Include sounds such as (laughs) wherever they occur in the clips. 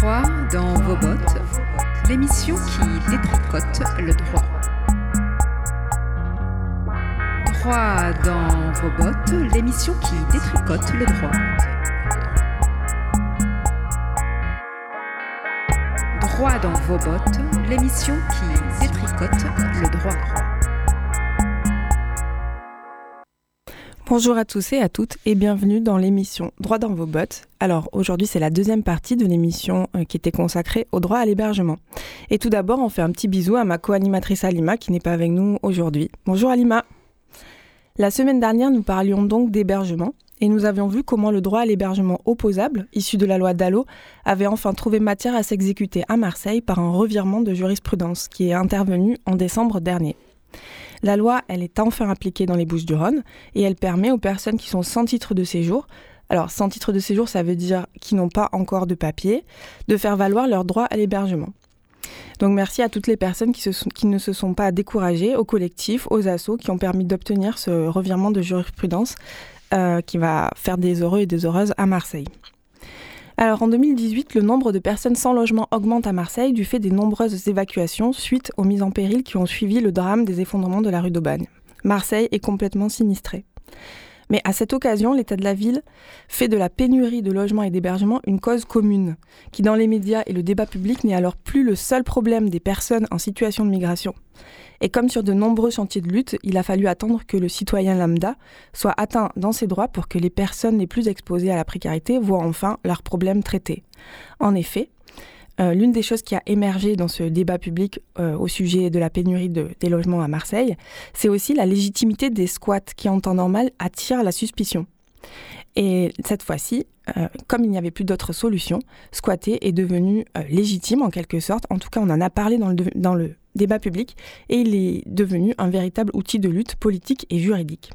Droit dans vos bottes, l'émission qui détricote le droit. Droit dans vos bottes, l'émission qui détricote le droit. Droit dans vos bottes, l'émission qui détricote le droit. Bonjour à tous et à toutes et bienvenue dans l'émission Droit dans vos bottes. Alors aujourd'hui c'est la deuxième partie de l'émission euh, qui était consacrée au droit à l'hébergement. Et tout d'abord on fait un petit bisou à ma co-animatrice Alima qui n'est pas avec nous aujourd'hui. Bonjour Alima. La semaine dernière nous parlions donc d'hébergement et nous avions vu comment le droit à l'hébergement opposable, issu de la loi Dallot, avait enfin trouvé matière à s'exécuter à Marseille par un revirement de jurisprudence qui est intervenu en décembre dernier. La loi, elle est enfin appliquée dans les Bouches-du-Rhône et elle permet aux personnes qui sont sans titre de séjour, alors sans titre de séjour, ça veut dire qui n'ont pas encore de papier, de faire valoir leur droit à l'hébergement. Donc merci à toutes les personnes qui, ne se sont pas découragées, aux collectifs, aux assos qui ont permis d'obtenir ce revirement de jurisprudence euh, qui va faire des heureux et des heureuses à Marseille. Alors en 2018, le nombre de personnes sans logement augmente à Marseille du fait des nombreuses évacuations suite aux mises en péril qui ont suivi le drame des effondrements de la rue d'Aubagne. Marseille est complètement sinistrée. Mais à cette occasion, l'état de la ville fait de la pénurie de logements et d'hébergement une cause commune, qui dans les médias et le débat public n'est alors plus le seul problème des personnes en situation de migration. Et comme sur de nombreux chantiers de lutte, il a fallu attendre que le citoyen lambda soit atteint dans ses droits pour que les personnes les plus exposées à la précarité voient enfin leurs problèmes traités. En effet, euh, l'une des choses qui a émergé dans ce débat public euh, au sujet de la pénurie de, des logements à Marseille, c'est aussi la légitimité des squats qui, en temps normal, attirent la suspicion. Et cette fois-ci, euh, comme il n'y avait plus d'autre solution, squatter est devenu légitime en quelque sorte. En tout cas, on en a parlé dans le, dans le débat public et il est devenu un véritable outil de lutte politique et juridique.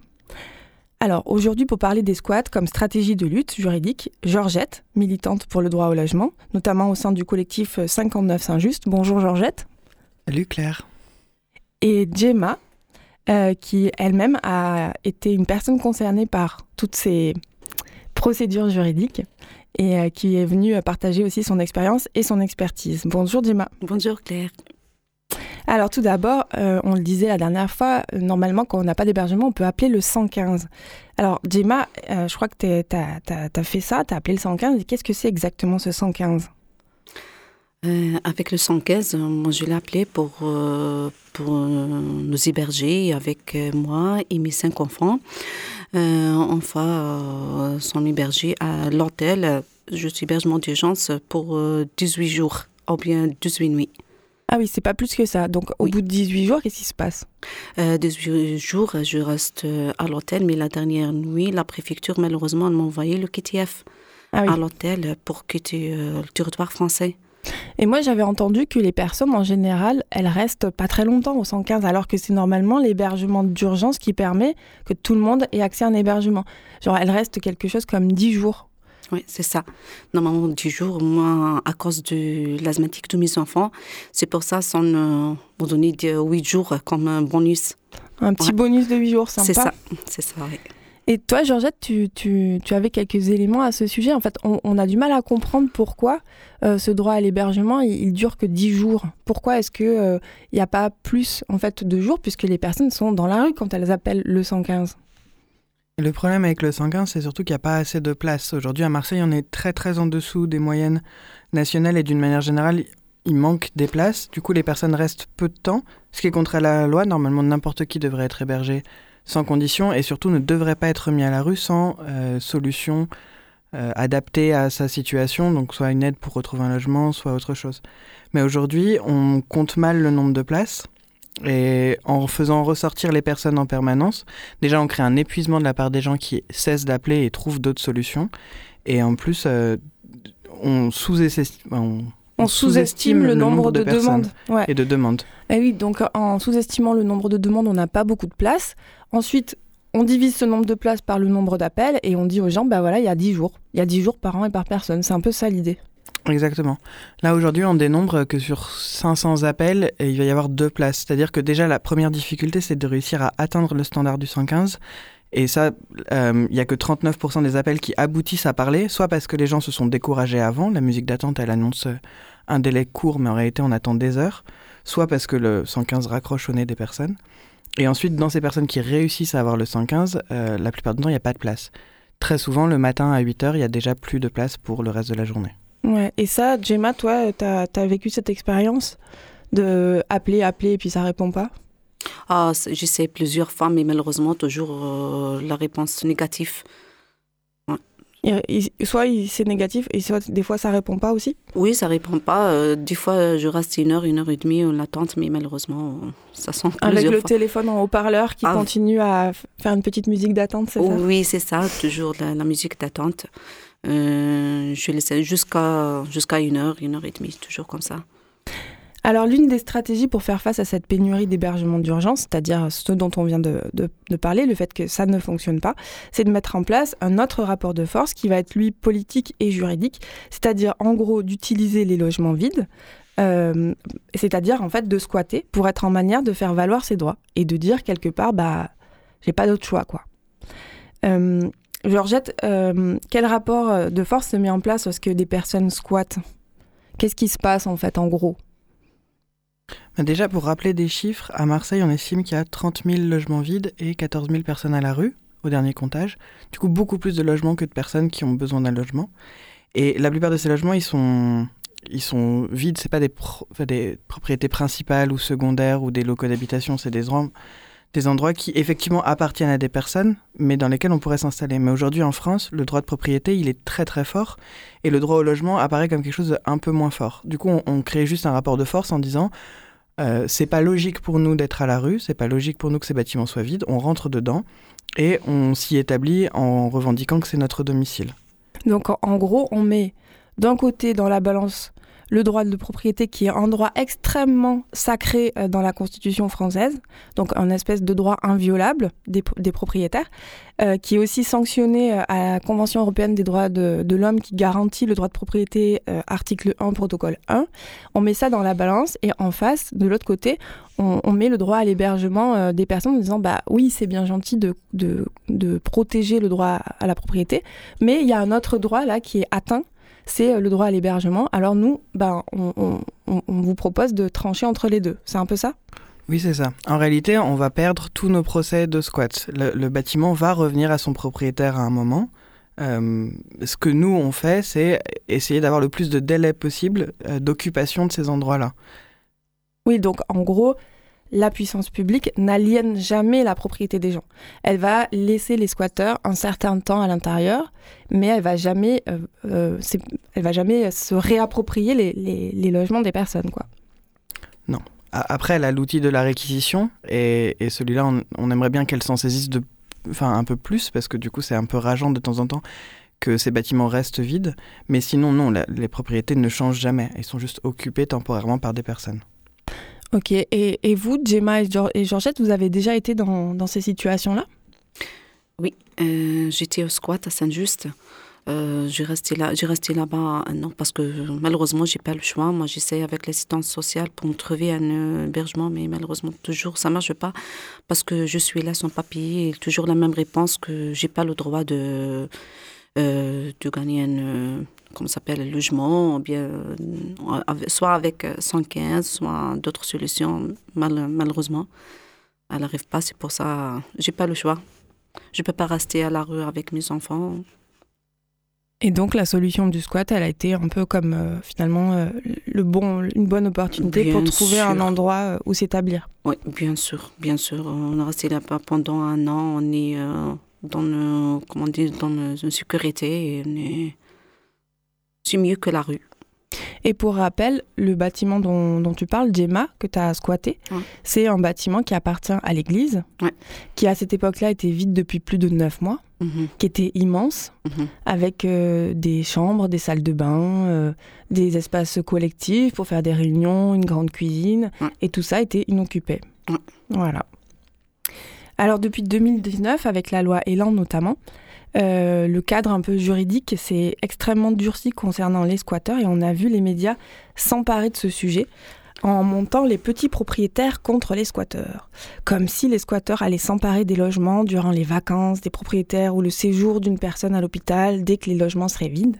Alors aujourd'hui, pour parler des squats comme stratégie de lutte juridique, Georgette, militante pour le droit au logement, notamment au sein du collectif 59 Saint-Just. Bonjour Georgette. Salut Claire. Et Gemma, euh, qui elle-même a été une personne concernée par toutes ces procédures juridiques et euh, qui est venue partager aussi son expérience et son expertise. Bonjour Gemma. Bonjour Claire. Alors tout d'abord, euh, on le disait la dernière fois, euh, normalement quand on n'a pas d'hébergement, on peut appeler le 115. Alors Gemma, euh, je crois que tu as, fait ça, tu as appelé le 115. Qu'est-ce que c'est exactement ce 115 avec le 115, moi je l'ai appelé pour, pour nous héberger avec moi et mes cinq enfants. enfin, sont hébergés à l'hôtel, juste hébergement d'urgence pour 18 jours ou bien 18 nuits. Ah oui, c'est pas plus que ça. Donc au bout de 18 jours, qu'est-ce qui se passe? Euh, 18 jours, je reste euh, à l'hôtel, mais la dernière nuit, la préfecture, malheureusement, m'a envoyé le KTF ah à l'hôtel pour quitter euh, le territoire français. Et moi, j'avais entendu que les personnes, en général, elles restent pas très longtemps au 115, alors que c'est normalement l'hébergement d'urgence qui permet que tout le monde ait accès à un hébergement. Genre, elles restent quelque chose comme 10 jours. Oui, c'est ça. Normalement, 10 jours, moi, à cause de l'asthmatique de mes enfants, c'est pour ça qu'on euh, m'a donné 8 jours comme un bonus. Un petit bonus de 8 jours, sympa. C'est ça, c'est ça, oui. Et toi, Georgette, tu, tu, tu, avais quelques éléments à ce sujet. En fait, on, a du mal à comprendre pourquoi euh, ce droit à l'hébergement, il, dure que 10 jours. Pourquoi est-ce qu'il euh, n'y a pas plus en fait, de jours, puisque les personnes sont dans la rue quand elles appellent le 115 le problème avec le 115, c'est surtout qu'il n'y a pas assez de place. Aujourd'hui, à Marseille, on est très très en dessous des moyennes nationales et d'une manière générale, il manque des places. Du coup, les personnes restent peu de temps, ce qui est contre la loi. Normalement, n'importe qui devrait être hébergé sans condition et surtout ne devrait pas être mis à la rue sans euh, solution euh, adaptée à sa situation, donc soit une aide pour retrouver un logement, soit autre chose. Mais aujourd'hui, on compte mal le nombre de places. Et en faisant ressortir les personnes en permanence, déjà on crée un épuisement de la part des gens qui cessent d'appeler et trouvent d'autres solutions. Et en plus, euh, on sous-estime... On, sous-estime le, nombre, de, demandes et de demandes. Et oui, donc en sous-estimant le nombre de demandes, on n'a pas beaucoup de place. Ensuite, on divise ce nombre de places par le nombre d'appels et on dit aux gens, bah voilà, il y a 10 jours. Il y a 10 jours par an et par personne. C'est un peu ça l'idée. Exactement. Là, aujourd'hui, on dénombre que sur 500 appels, il va y avoir deux places. C'est-à-dire que déjà, la première difficulté, c'est de réussir à atteindre le standard du 115. Et ça, il n'y a que 39% des appels qui aboutissent à parler, soit parce que les gens se sont découragés avant, la musique d'attente, elle annonce un délai court, mais en réalité, on attend des heures, soit parce que le 115 raccroche au nez des personnes. Et ensuite, dans ces personnes qui réussissent à avoir le 115, euh, la plupart du temps, il n'y a pas de place. Très souvent, le matin à 8 heures, il y a déjà plus de place pour le reste de la journée. Ouais. Et ça, Gemma, toi, tu as, vécu cette expérience de appeler, appeler et puis ça répond pas? Ah, J'essaie plusieurs fois, mais malheureusement, toujours euh, la réponse négative soit c'est négatif et soit des fois ça répond pas aussi? Oui, ça répond pas. Euh, des fois, je reste une heure, une heure et demie en attente, mais malheureusement, ça sent Avec le téléphone en haut-parleur qui ah. continue à faire une petite musique d'attente, c'est ça? Oui, c'est ça, toujours la, musique d'attente. Euh, je laisse jusqu'à jusqu'à une heure, une heure et demie, toujours comme ça. Alors l'une des stratégies pour faire face à cette pénurie d'hébergement d'urgence, c'est-à-dire ce dont on vient de, parler, le fait que ça ne fonctionne pas, c'est de mettre en place un autre rapport de force qui va être lui politique et juridique, c'est-à-dire en gros d'utiliser les logements vides, euh, c'est-à-dire en fait de squatter pour être en manière de faire valoir ses droits et de dire quelque part bah j'ai pas d'autre choix quoi. Euh, Georgette, euh, quel rapport de force se met en place lorsque des personnes squattent? Qu'est-ce qui se passe en fait en gros? Déjà, pour rappeler des chiffres, à Marseille, on estime qu'il y a 30 000 logements vides et 14 000 personnes à la rue, au dernier comptage. Du coup, beaucoup plus de logements que de personnes qui ont besoin d'un logement. Et la plupart de ces logements, ils sont, ils sont vides. Ce pas des, des propriétés principales ou secondaires ou des locaux d'habitation. C'est des, des endroits qui, effectivement, appartiennent à des personnes, mais dans lesquels on pourrait s'installer. Mais aujourd'hui, en France, le droit de propriété, il est très très fort. Et le droit au logement apparaît comme quelque chose d'un peu moins fort. Du coup, on, crée juste un rapport de force en disant euh, c'est pas logique pour nous d'être à la rue, c'est pas logique pour nous que ces bâtiments soient vides. On rentre dedans et on s'y établit en revendiquant que c'est notre domicile. Donc en gros, on met d'un côté dans la balance le droit de propriété qui est un droit extrêmement sacré euh, dans la Constitution française, donc un espèce de droit inviolable des, propriétaires, euh, qui est aussi sanctionné euh, à la Convention européenne des droits de, l'homme qui garantit le droit de propriété, article 1, protocole 1. On met ça dans la balance et en face, de l'autre côté, on, met le droit à l'hébergement des personnes en disant bah oui, c'est bien gentil de, de, de protéger le droit à la propriété, mais il y a un autre droit là qui est atteint c'est euh, le droit à l'hébergement. Alors nous, ben, on, vous propose de trancher entre les deux. C'est un peu ça? Oui, c'est ça. En réalité, on va perdre tous nos procès de squat. Le, bâtiment va revenir à son propriétaire à un moment. Euh, ce que nous, on fait, c'est essayer d'avoir le plus de délai possible euh, d'occupation de ces endroits-là. Oui, donc en gros, la puissance publique n'aliène jamais la propriété des gens. Elle va laisser les squatteurs un certain temps à l'intérieur, mais elle va jamais, euh, euh, elle va jamais se réapproprier les, logements des personnes, quoi. Non. Après, elle a l'outil de la réquisition, et, celui-là, on, aimerait bien qu'elle s'en saisisse de, enfin, un peu plus, parce que du coup, c'est un peu rageant de temps en temps que ces bâtiments restent vides. Mais sinon, non, les propriétés ne changent jamais. Elles sont juste occupées temporairement par des personnes. Ok, et, vous, Gemma et, Georgette, vous avez déjà été dans, ces situations-là? Oui, euh, j'étais au squat à Saint-Just. Euh, j'ai resté là, j'ai resté là-bas un an parce que malheureusement j'ai pas le choix. Moi j'essaie avec l'assistance sociale pour me trouver un hébergement, mais malheureusement toujours ça marche pas parce que je suis là sans papier et toujours la même réponse que j'ai pas le droit de euh, de gagner un comment s'appelle, logement, bien, euh, soit avec 115, euh, soit d'autres solutions. malheureusement, elle n'arrive pas. C'est pour ça, j'ai pas le choix. Je peux pas rester à la rue avec mes enfants. Et donc la solution du squat, elle a été un peu comme euh, finalement le bon, une bonne opportunité pour trouver un endroit où s'établir. Oui, bien sûr, bien sûr. On est resté là pendant un an. On est dans, comment dire, dans une sécurité. Et on est c'est mieux que la rue. Et pour rappel, le bâtiment dont, tu parles, Gemma, que tu as squatté, c'est un bâtiment qui appartient à l'église, qui à cette époque-là était vide depuis plus de neuf mois, mhm. qui était immense, mhm. avec euh, des chambres, des salles de bain, euh, des espaces collectifs pour faire des réunions, une grande cuisine, et tout ça était inoccupé. Voilà. Alors depuis 2019, avec la loi Elan notamment, euh, le cadre un peu juridique s'est extrêmement durci concernant les squatteurs et on a vu les médias s'emparer de ce sujet en montant les petits propriétaires contre les squatteurs. Comme si les squatteurs allaient s'emparer des logements durant les vacances des propriétaires ou le séjour d'une personne à l'hôpital dès que les logements seraient vides.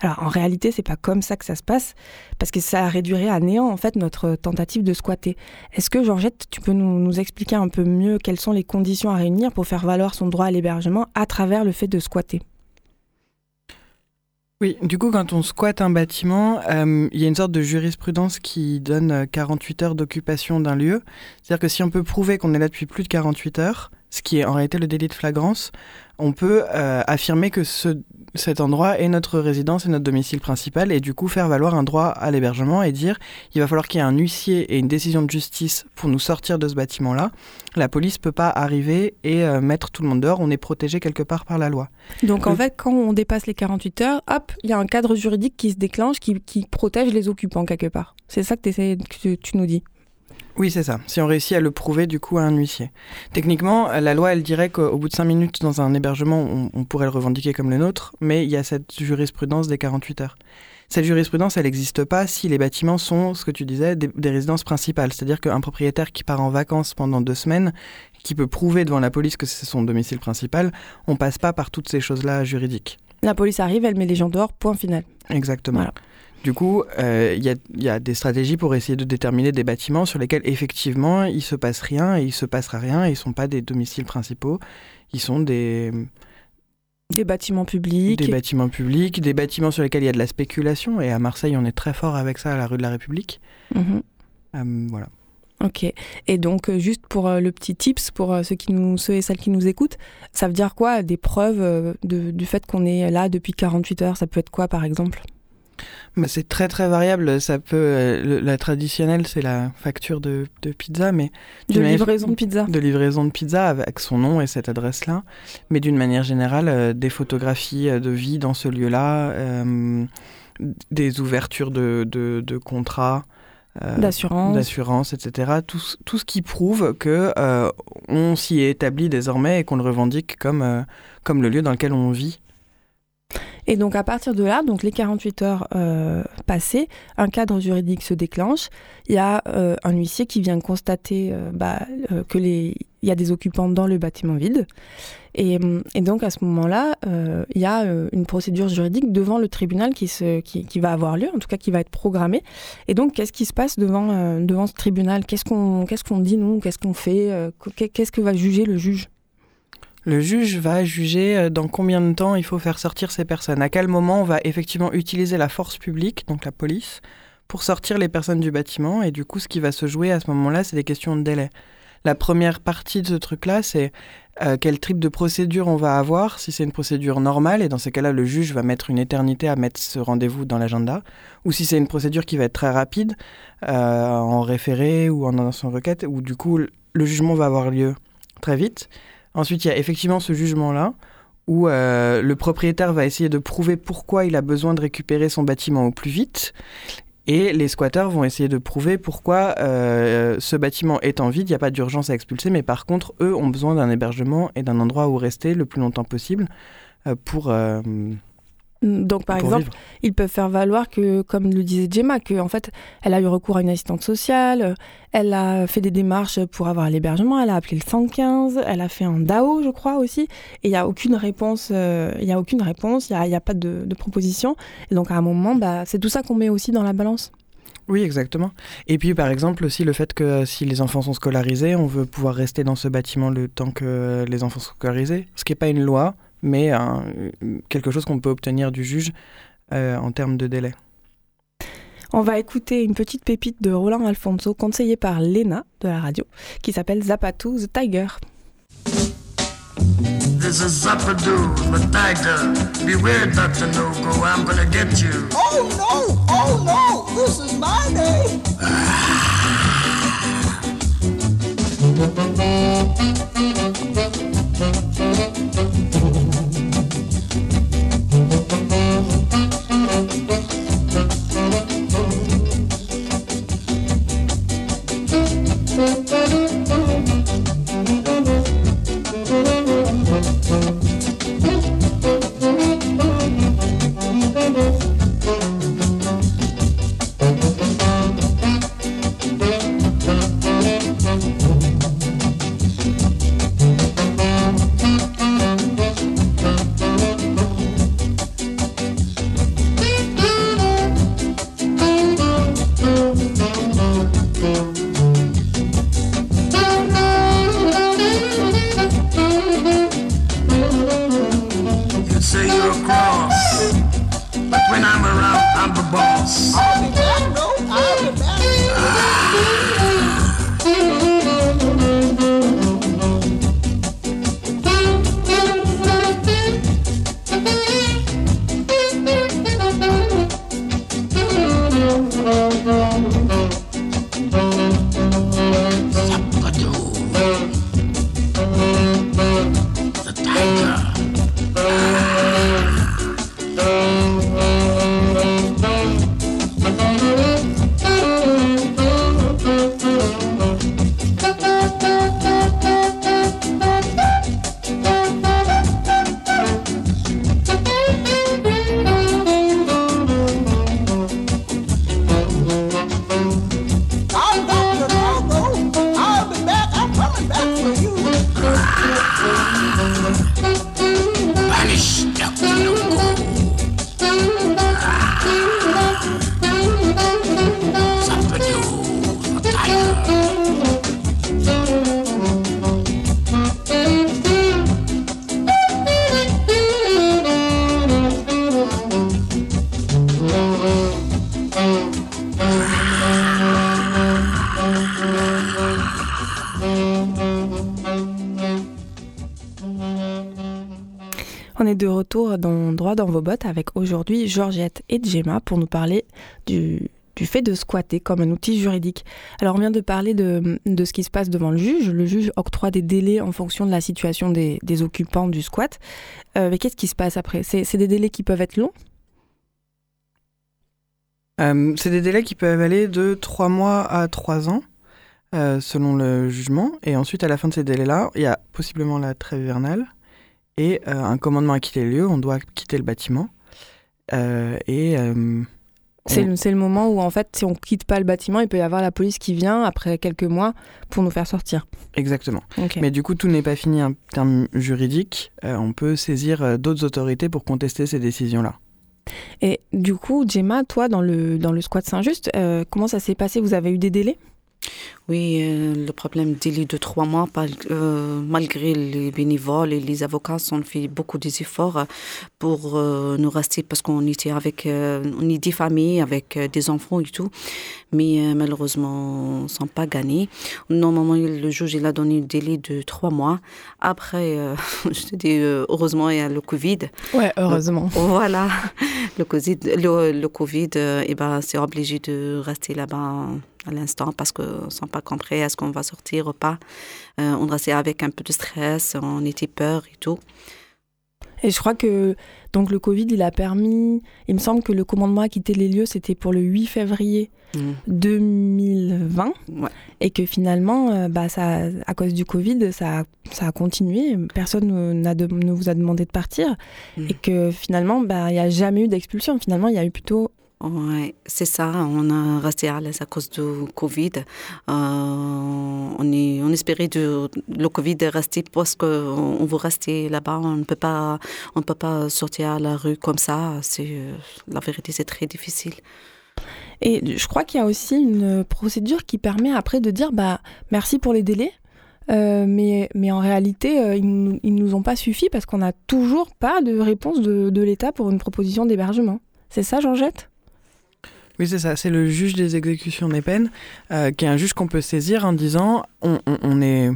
Alors en réalité, c'est pas comme ça que ça se passe, parce que ça réduirait à néant en fait notre tentative de squatter. Est-ce que Georgette, tu peux nous, expliquer un peu mieux quelles sont les conditions à réunir pour faire valoir son droit à l'hébergement à travers le fait de squatter? Oui, du coup, quand on squatte un bâtiment, euh, il y a une sorte de jurisprudence qui donne 48 heures d'occupation d'un lieu. C'est-à-dire que si on peut prouver qu'on est là depuis plus de 48 heures, ce qui est en réalité le délit de flagrance, on peut euh, affirmer que ce, cet endroit est notre résidence et notre domicile principal et du coup faire valoir un droit à l'hébergement et dire il va falloir qu'il y ait un huissier et une décision de justice pour nous sortir de ce bâtiment-là. La police peut pas arriver et euh, mettre tout le monde dehors, on est protégé quelque part par la loi. Donc en fait, quand on dépasse les 48 heures, hop, il y a un cadre juridique qui se déclenche, qui, qui protège les occupants quelque part. C'est ça que, que tu nous dis oui, c'est ça. Si on réussit à le prouver, du coup, à un huissier. Techniquement, la loi, elle dirait qu'au bout de 5 minutes dans un hébergement, on, pourrait le revendiquer comme le nôtre, mais il y a cette jurisprudence des 48 heures. Cette jurisprudence, elle n'existe pas si les bâtiments sont, ce que tu disais, des, résidences principales. C'est-à-dire qu'un propriétaire qui part en vacances pendant deux semaines, qui peut prouver devant la police que c'est son domicile principal, on passe pas par toutes ces choses-là juridiques. La police arrive, elle met les gens dehors, point final. Exactement. Du coup, euh, il y, a des stratégies pour essayer de déterminer des bâtiments sur lesquels effectivement il se passe rien et il se passera rien. ils ne sont pas des domiciles principaux, ils sont des des bâtiments publics. Des bâtiments publics, des bâtiments sur lesquels il y a de la spéculation. Et à Marseille, on est très fort avec ça à la rue de la République. Mhm. Euh, voilà. Ok. Et donc, euh, juste pour le petit tips, pour ceux, qui nous, ceux et celles qui nous écoutent, ça veut dire quoi Des preuves du fait qu'on est là depuis 48 heures Ça peut être quoi, par exemple? C'est très très variable. Ça peut, euh, la traditionnelle, c'est la facture de, de pizza, mais de livraison de pizza. De livraison de pizza avec son nom et cette adresse-là. Mais d'une manière générale, euh, des photographies euh, de vie dans ce lieu-là, des ouvertures de, de, de contrats. d'assurance, d'assurance, etc. Tout, tout, ce qui prouve que on s'y est établi désormais et qu'on le revendique comme, comme le lieu dans lequel on vit et donc à partir de là, donc les 48 heures euh, passées, un cadre juridique se déclenche. Il y a euh, un huissier qui vient constater euh, bah, que les il y a des occupants dans le bâtiment vide. Et, donc à ce moment-là, il y a une procédure juridique devant le tribunal qui, se, qui, va avoir lieu, en tout cas qui va être programmée. Et donc qu'est-ce qui se passe devant, devant ce tribunal? Qu'est-ce qu'on qu'est-ce qu'on dit nous? Qu'est-ce qu'on fait? Qu'est-ce que va juger le juge? Le juge va juger euh, dans combien de temps il faut faire sortir ces personnes, à quel moment on va effectivement utiliser la force publique, donc la police, pour sortir les personnes du bâtiment. Et du coup, ce qui va se jouer à ce moment-là, c'est des questions de délai. La première partie de ce truc-là, c'est euh, quel type de procédure on va avoir, si c'est une procédure normale, et dans ces cas-là, le juge va mettre une éternité à mettre ce rendez-vous dans l'agenda, ou si c'est une procédure qui va être très rapide, euh, en référé ou en son requête, où du coup, le jugement va avoir lieu très vite. Ensuite, il y a effectivement ce jugement-là où euh, le propriétaire va essayer de prouver pourquoi il a besoin de récupérer son bâtiment au plus vite. Et les squatteurs vont essayer de prouver pourquoi euh, ce bâtiment est en vide, il n'y a pas d'urgence à expulser, mais par contre, eux ont besoin d'un hébergement et d'un endroit où rester le plus longtemps possible euh, pour, donc, par exemple, ils peuvent faire valoir que, comme le disait Gemma, qu'en en fait, elle a eu recours à une assistante sociale, elle a fait des démarches pour avoir l'hébergement, elle a appelé le 115, elle a fait un DAO, je crois aussi, et il n'y a aucune réponse, euh, il y a aucune réponse, il n'y a, pas de, proposition. Et donc, à un moment, bah, c'est tout ça qu'on met aussi dans la balance. Oui, exactement. Et puis, par exemple, aussi le fait que si les enfants sont scolarisés, on veut pouvoir rester dans ce bâtiment le temps que les enfants sont scolarisés, ce qui n'est pas une loi, mais euh, quelque chose qu'on peut obtenir du juge euh, en termes de délai. On va écouter une petite pépite de Roland Alfonso, conseillée par Lena de la radio, qui s'appelle Zapatou the Tiger. This is the tiger. Beware, Dr. Nogo, I'm gonna get you. Oh no, oh no, this is my name. Ah. De Dans vos bottes avec aujourd'hui Georgette et Gemma pour nous parler du, fait de squatter comme un outil juridique. Alors on vient de parler de, ce qui se passe devant le juge. Le juge octroie des délais en fonction de la situation des, occupants du squat. Euh, mais qu'est-ce qui se passe après? C'est des délais qui peuvent être longs? Euh, C'est des délais qui peuvent aller de 3 mois à 3 ans. Euh, selon le jugement. Et ensuite, à la fin de ces délais-là, il y a possiblement la trêve hivernale et euh, un commandement à quitter le lieu, on doit quitter le bâtiment. Euh, et euh, c'est le, moment où, en fait, si on quitte pas le bâtiment, il peut y avoir la police qui vient après quelques mois pour nous faire sortir. Exactement. Mais du coup, tout n'est pas fini en termes juridiques. on peut saisir d'autres autorités pour contester ces décisions-là. Et du coup, Gemma, toi, dans le, dans le squat Saint-Just, comment ça s'est passé? Vous avez eu des délais? Oui, euh, le problème délai de trois mois, euh, malgré les bénévoles et les avocats, ont fait beaucoup d'efforts pour euh, nous rester parce qu'on était avec, des familles avec des enfants et tout, mais malheureusement, ne sont pas gagnés. Normalement, le juge il a donné un délai de trois mois. Après, (laughs) je te dis, heureusement, il y a le Covid. Ouais, heureusement. voilà, (laughs) le Covid, le, le Covid, et eh ben, c'est obligé de rester là-bas à l'instant parce qu'on ne pas compris est-ce qu'on va sortir ou pas. Euh, on restait avec un peu de stress, on était peur et tout. Et je crois que donc le Covid, il a permis, il me semble que le commandement à quitter les lieux, c'était pour le 8 février 2020. Mmh. Et que finalement, euh, bah, ça, à cause du Covid, ça, ça a continué. Personne ne vous a demandé de partir. Mmh. Et que finalement, bah, il n'y a jamais eu d'expulsion. Finalement, il y a eu plutôt oui, c'est ça. On a resté à l'aise à cause du Covid. Euh, on, est, on espérait de, le Covid rester parce qu'on veut rester là-bas. On ne peut pas, on peut pas sortir à la rue comme ça. C'est la vérité, c'est très difficile. Et je crois qu'il y a aussi une procédure qui permet après de dire bah merci pour les délais. Euh, mais, mais en réalité, euh, ils ne nous ont pas suffi parce qu'on n'a toujours pas de réponse de, de l'État pour une proposition d'hébergement. C'est ça, Georgette? Oui, c'est ça. C'est le juge des exécutions des peines, euh, qui est un juge qu'on peut saisir en disant on, on, est,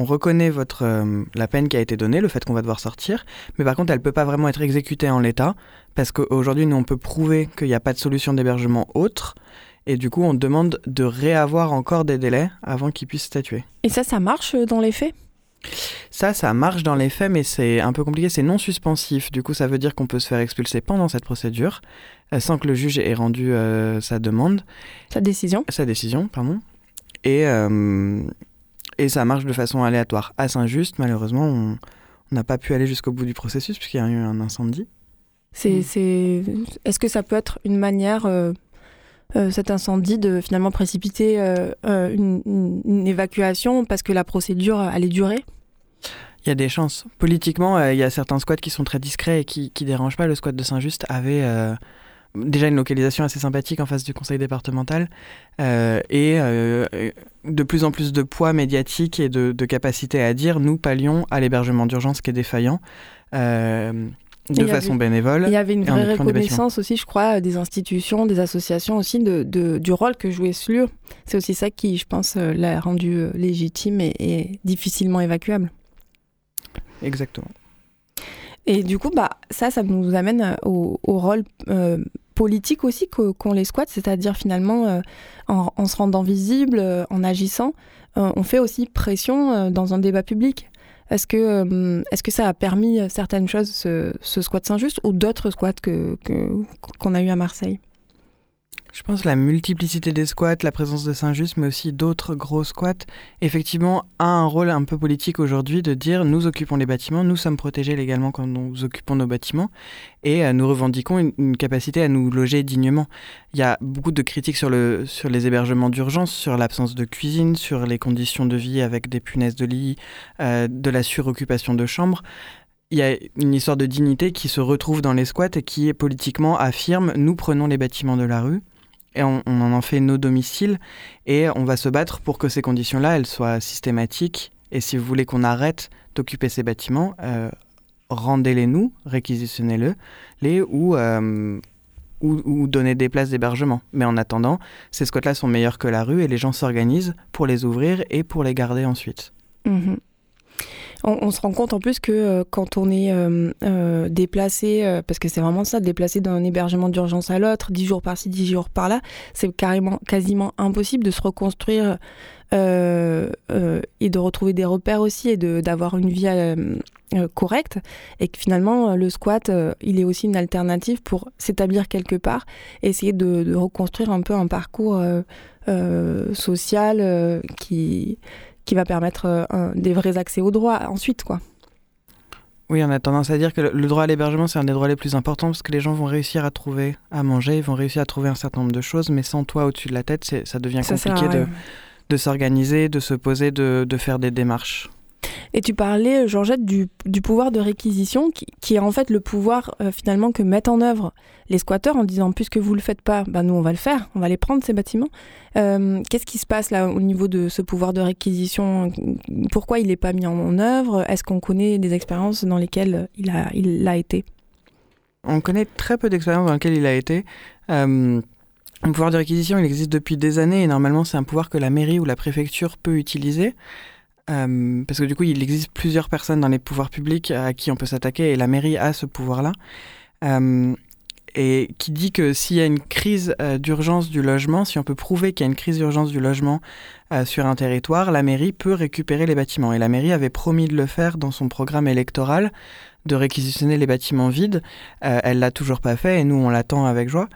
on reconnaît votre, euh, la peine qui a été donnée, le fait qu'on va devoir sortir, mais par contre, elle ne peut pas vraiment être exécutée en l'état, parce qu'aujourd'hui, nous, on peut prouver qu'il n'y a pas de solution d'hébergement autre, et du coup, on demande de réavoir encore des délais avant qu'il puisse statuer. Et ça, ça marche euh, dans les faits? Ça, ça marche dans les faits, mais c'est un peu compliqué, c'est non suspensif. Du coup, ça veut dire qu'on peut se faire expulser pendant cette procédure, euh, sans que le juge ait rendu euh, sa demande. Sa décision Sa décision, pardon. Et, euh, et ça marche de façon aléatoire. À Saint-Just, malheureusement, on n'a pas pu aller jusqu'au bout du processus, puisqu'il y a eu un incendie. C'est, c'est... Est-ce que ça peut être une manière... cet incendie de finalement précipiter une, une, évacuation parce que la procédure allait durer? Il y a des chances. Politiquement, euh, il y a certains squats qui sont très discrets et qui ne dérangent pas. Le squat de Saint-Just avait euh, déjà une localisation assez sympathique en face du conseil départemental euh, et de plus en plus de poids médiatique et de, capacité à dire nous pallions à l'hébergement d'urgence qui est défaillant. de façon bénévole. Il y avait une vraie reconnaissance aussi, je crois, des institutions, des associations aussi, de, du rôle que jouait ce lieu. C'est aussi ça qui, je pense, l'a rendu légitime et, difficilement évacuable. Exactement. Et du coup, bah, ça, ça nous amène au, rôle politique aussi qu'ont les squats, c'est-à-dire finalement, en, se rendant visible, en agissant, on fait aussi pression dans un débat public. Est-ce que, euh, est que ça a permis certaines choses, ce, squat Saint-Just, ou d'autres squats que, qu'on a eu à Marseille? Je pense la multiplicité des squats, la présence de Saint-Just, mais aussi d'autres gros squats, effectivement, a un rôle un peu politique aujourd'hui de dire nous occupons les bâtiments, nous sommes protégés légalement quand nous occupons nos bâtiments, et euh, nous revendiquons une, capacité à nous loger dignement. Il y a beaucoup de critiques sur, le, sur les hébergements d'urgence, sur l'absence de cuisine, sur les conditions de vie avec des punaises de lit, euh, de la suroccupation de chambres il y a une histoire de dignité qui se retrouve dans les squats et qui politiquement affirme nous prenons les bâtiments de la rue et on, en fait nos domiciles et on va se battre pour que ces conditions-là, elles soient systématiques. Et si vous voulez qu'on arrête d'occuper ces bâtiments, euh, rendez-les nous, réquisitionnez-le, les ou, euh, ou, ou, donnez des places d'hébergement. Mais en attendant, ces squats-là sont meilleurs que la rue et les gens s'organisent pour les ouvrir et pour les garder ensuite. Mmh on, se rend compte en plus que euh, quand on est euh, euh, déplacé, parce que c'est vraiment ça, déplacé d'un hébergement d'urgence à l'autre, dix jours par-ci, dix jours par-là, c'est carrément quasiment impossible de se reconstruire et de retrouver des repères aussi et d'avoir une vie correcte. Et que finalement, le squat, il est aussi une alternative pour s'établir quelque part, essayer de, reconstruire un peu un parcours social qui qui va permettre euh, des vrais accès aux droits ensuite, quoi. Oui, on a tendance à dire que le droit à l'hébergement, c'est un des droits les plus importants parce que les gens vont réussir à trouver à manger, ils vont réussir à trouver un certain nombre de choses, mais sans toi au-dessus de la tête, ça devient compliqué de, de s'organiser, de se poser, de, de faire des démarches. Et tu parlais, Georgette, du, du pouvoir de réquisition, qui, est en fait le pouvoir euh, finalement que mettent en œuvre les squatteurs en disant puisque vous le faites pas, bah, nous on va le faire, on va les prendre ces bâtiments. Euh, qu'est-ce qui se passe là au niveau de ce pouvoir de réquisition? Pourquoi il n'est pas mis en œuvre? Est-ce qu'on connaît des expériences dans lesquelles il a, été? On connaît très peu d'expériences dans lesquelles il a été. Euh, le pouvoir de réquisition, il existe depuis des années et normalement c'est un pouvoir que la mairie ou la préfecture peut utiliser. Euh, parce que du coup, il existe plusieurs personnes dans les pouvoirs publics à qui on peut s'attaquer et la mairie a ce pouvoir-là. Euh, et qui dit que s'il y a une crise euh, d'urgence du logement, si on peut prouver qu'il y a une crise d'urgence du logement sur un territoire, la mairie peut récupérer les bâtiments. Et la mairie avait promis de le faire dans son programme électoral, de réquisitionner les bâtiments vides. elle l'a toujours pas fait et nous, on l'attend avec joie.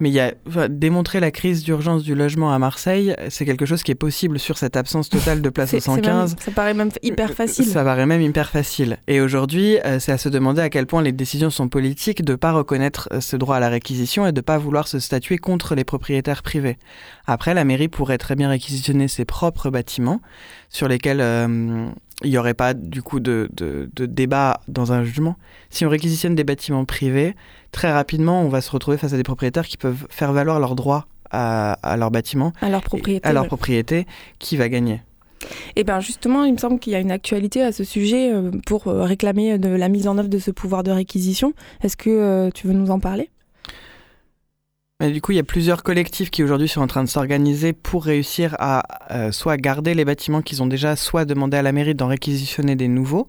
Mais il y a, démontrer la crise d'urgence du logement à Marseille, c'est quelque chose qui est possible sur cette absence totale de (laughs) place au 115. ça paraît même hyper facile. Ça paraît même hyper facile. Et aujourd'hui, euh, c'est à se demander à quel point les décisions sont politiques de ne pas reconnaître euh, ce droit à la réquisition et de ne pas vouloir se statuer contre les propriétaires privés. Après, la mairie pourrait très bien réquisitionner ses propres bâtiments sur lesquels euh, il n'y aurait pas du coup de, de, de débat dans un jugement. Si on réquisitionne des bâtiments privés, très rapidement, on va se retrouver face à des propriétaires qui peuvent faire valoir leurs droits à, à leur bâtiment, à leur propriété, à leur propriété, qui va gagner? Et eh bien justement, il me semble qu'il y a une actualité à ce sujet euh, pour euh, réclamer de la mise en œuvre de ce pouvoir de réquisition. Est-ce que euh, tu veux nous en parler? Du coup, il y a plusieurs collectifs qui aujourd'hui sont en train de s'organiser pour réussir à soit garder les bâtiments qu'ils ont déjà, soit demander à la mairie d'en réquisitionner des nouveaux.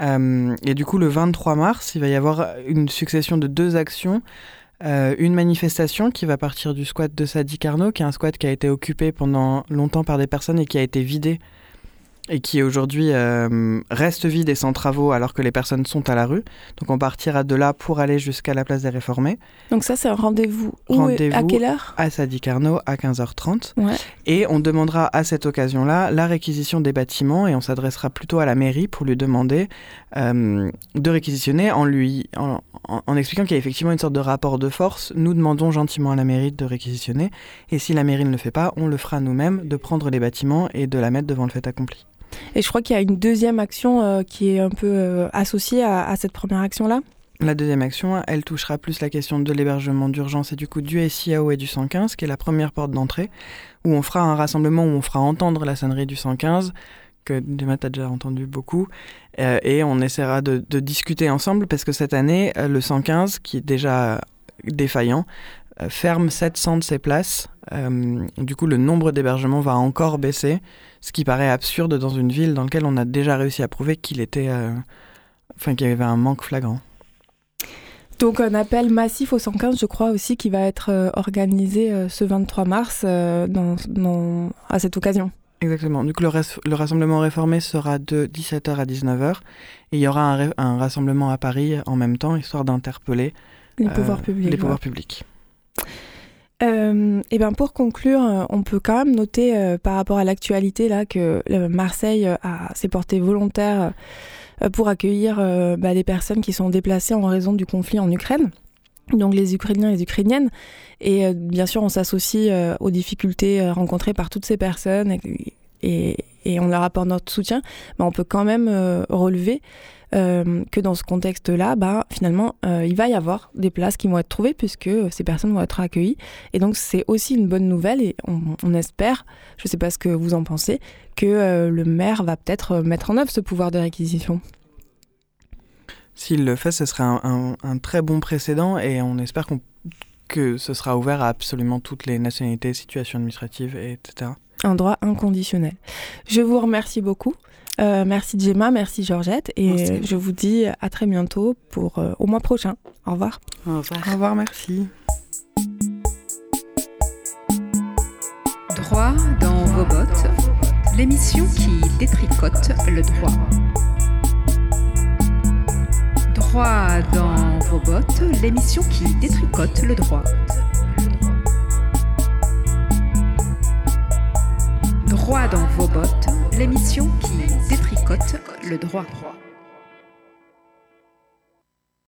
Euh, et du coup, le 23 mars, il va y avoir une succession de deux actions. Euh, une manifestation qui va partir du squat de Sadi Carnot, qui est un squat qui a été occupé pendant longtemps par des personnes et qui a été vidé et qui aujourd'hui euh, reste vide et sans travaux alors que les personnes sont à la rue. Donc on partira de là pour aller jusqu'à la place des Réformés. Donc ça c'est un rendez-vous rendez à quelle heure? À Sadi Carnot à 15h30. Et on demandera à cette occasion-là la réquisition des bâtiments et on s'adressera plutôt à la mairie pour lui demander euh, de réquisitionner en lui en, en expliquant qu'il y a effectivement une sorte de rapport de force. Nous demandons gentiment à la mairie de réquisitionner et si la mairie ne le fait pas, on le fera nous-mêmes de prendre les bâtiments et de la mettre devant le fait accompli. Et je crois qu'il y a une deuxième action euh, qui est un peu euh, associée à, cette première action-là. La deuxième action, elle touchera plus la question de l'hébergement d'urgence et du coup du SIAO et du 115, qui est la première porte d'entrée, où on fera un rassemblement où on fera entendre la sonnerie du 115, que Gemma a déjà entendu beaucoup. Euh, et on essaiera de, discuter ensemble parce que cette année, le 115, qui est déjà défaillant, ferme 700 de ses places. Du coup, le nombre d'hébergements va encore baisser, ce qui paraît absurde dans une ville dans laquelle on a déjà réussi à prouver qu'il était, euh, enfin, qu'il y avait un manque flagrant. Donc un appel massif au 115, je crois aussi, qui va être euh, organisé euh, ce 23 mars dans, dans, à cette occasion. Exactement. Coup, le, le, rassemblement réformé sera de 17h à 19h. Et il y aura un, un rassemblement à Paris en même temps, histoire d'interpeller les pouvoirs publics. Les pouvoirs publics. Euh, et ben pour conclure, on peut quand même noter euh, par rapport à l'actualité là que euh, Marseille a s'est porté volontaire euh, pour accueillir bah, des personnes qui sont déplacées en raison du conflit en Ukraine. Donc les Ukrainiens et les Ukrainiennes. Et bien sûr, on s'associe aux difficultés rencontrées par toutes ces personnes et, et, et on leur apporte notre soutien. Mais on peut quand même relever euh, que dans ce contexte-là, bah, finalement, euh, il va y avoir des places qui vont être trouvées puisque ces personnes vont être accueillies. Et donc, c'est aussi une bonne nouvelle et on, on espère, je ne sais pas ce que vous en pensez, que euh, le maire va peut-être mettre en œuvre ce pouvoir de réquisition. S'il le fait, ce serait un, un, un, très bon précédent et on espère qu que ce sera ouvert à absolument toutes les nationalités, situations administratives, etc. Un droit inconditionnel. Je vous remercie beaucoup. Euh, merci Gemma, merci Georgette et merci. je vous dis à très bientôt pour euh, au mois prochain. Au revoir. Au revoir. Au revoir, merci. Droit dans vos bottes, l'émission qui détricote le droit. Droit dans vos bottes, l'émission qui détricote le droit. Droit dans vos bottes, l'émission qui détricote le droit.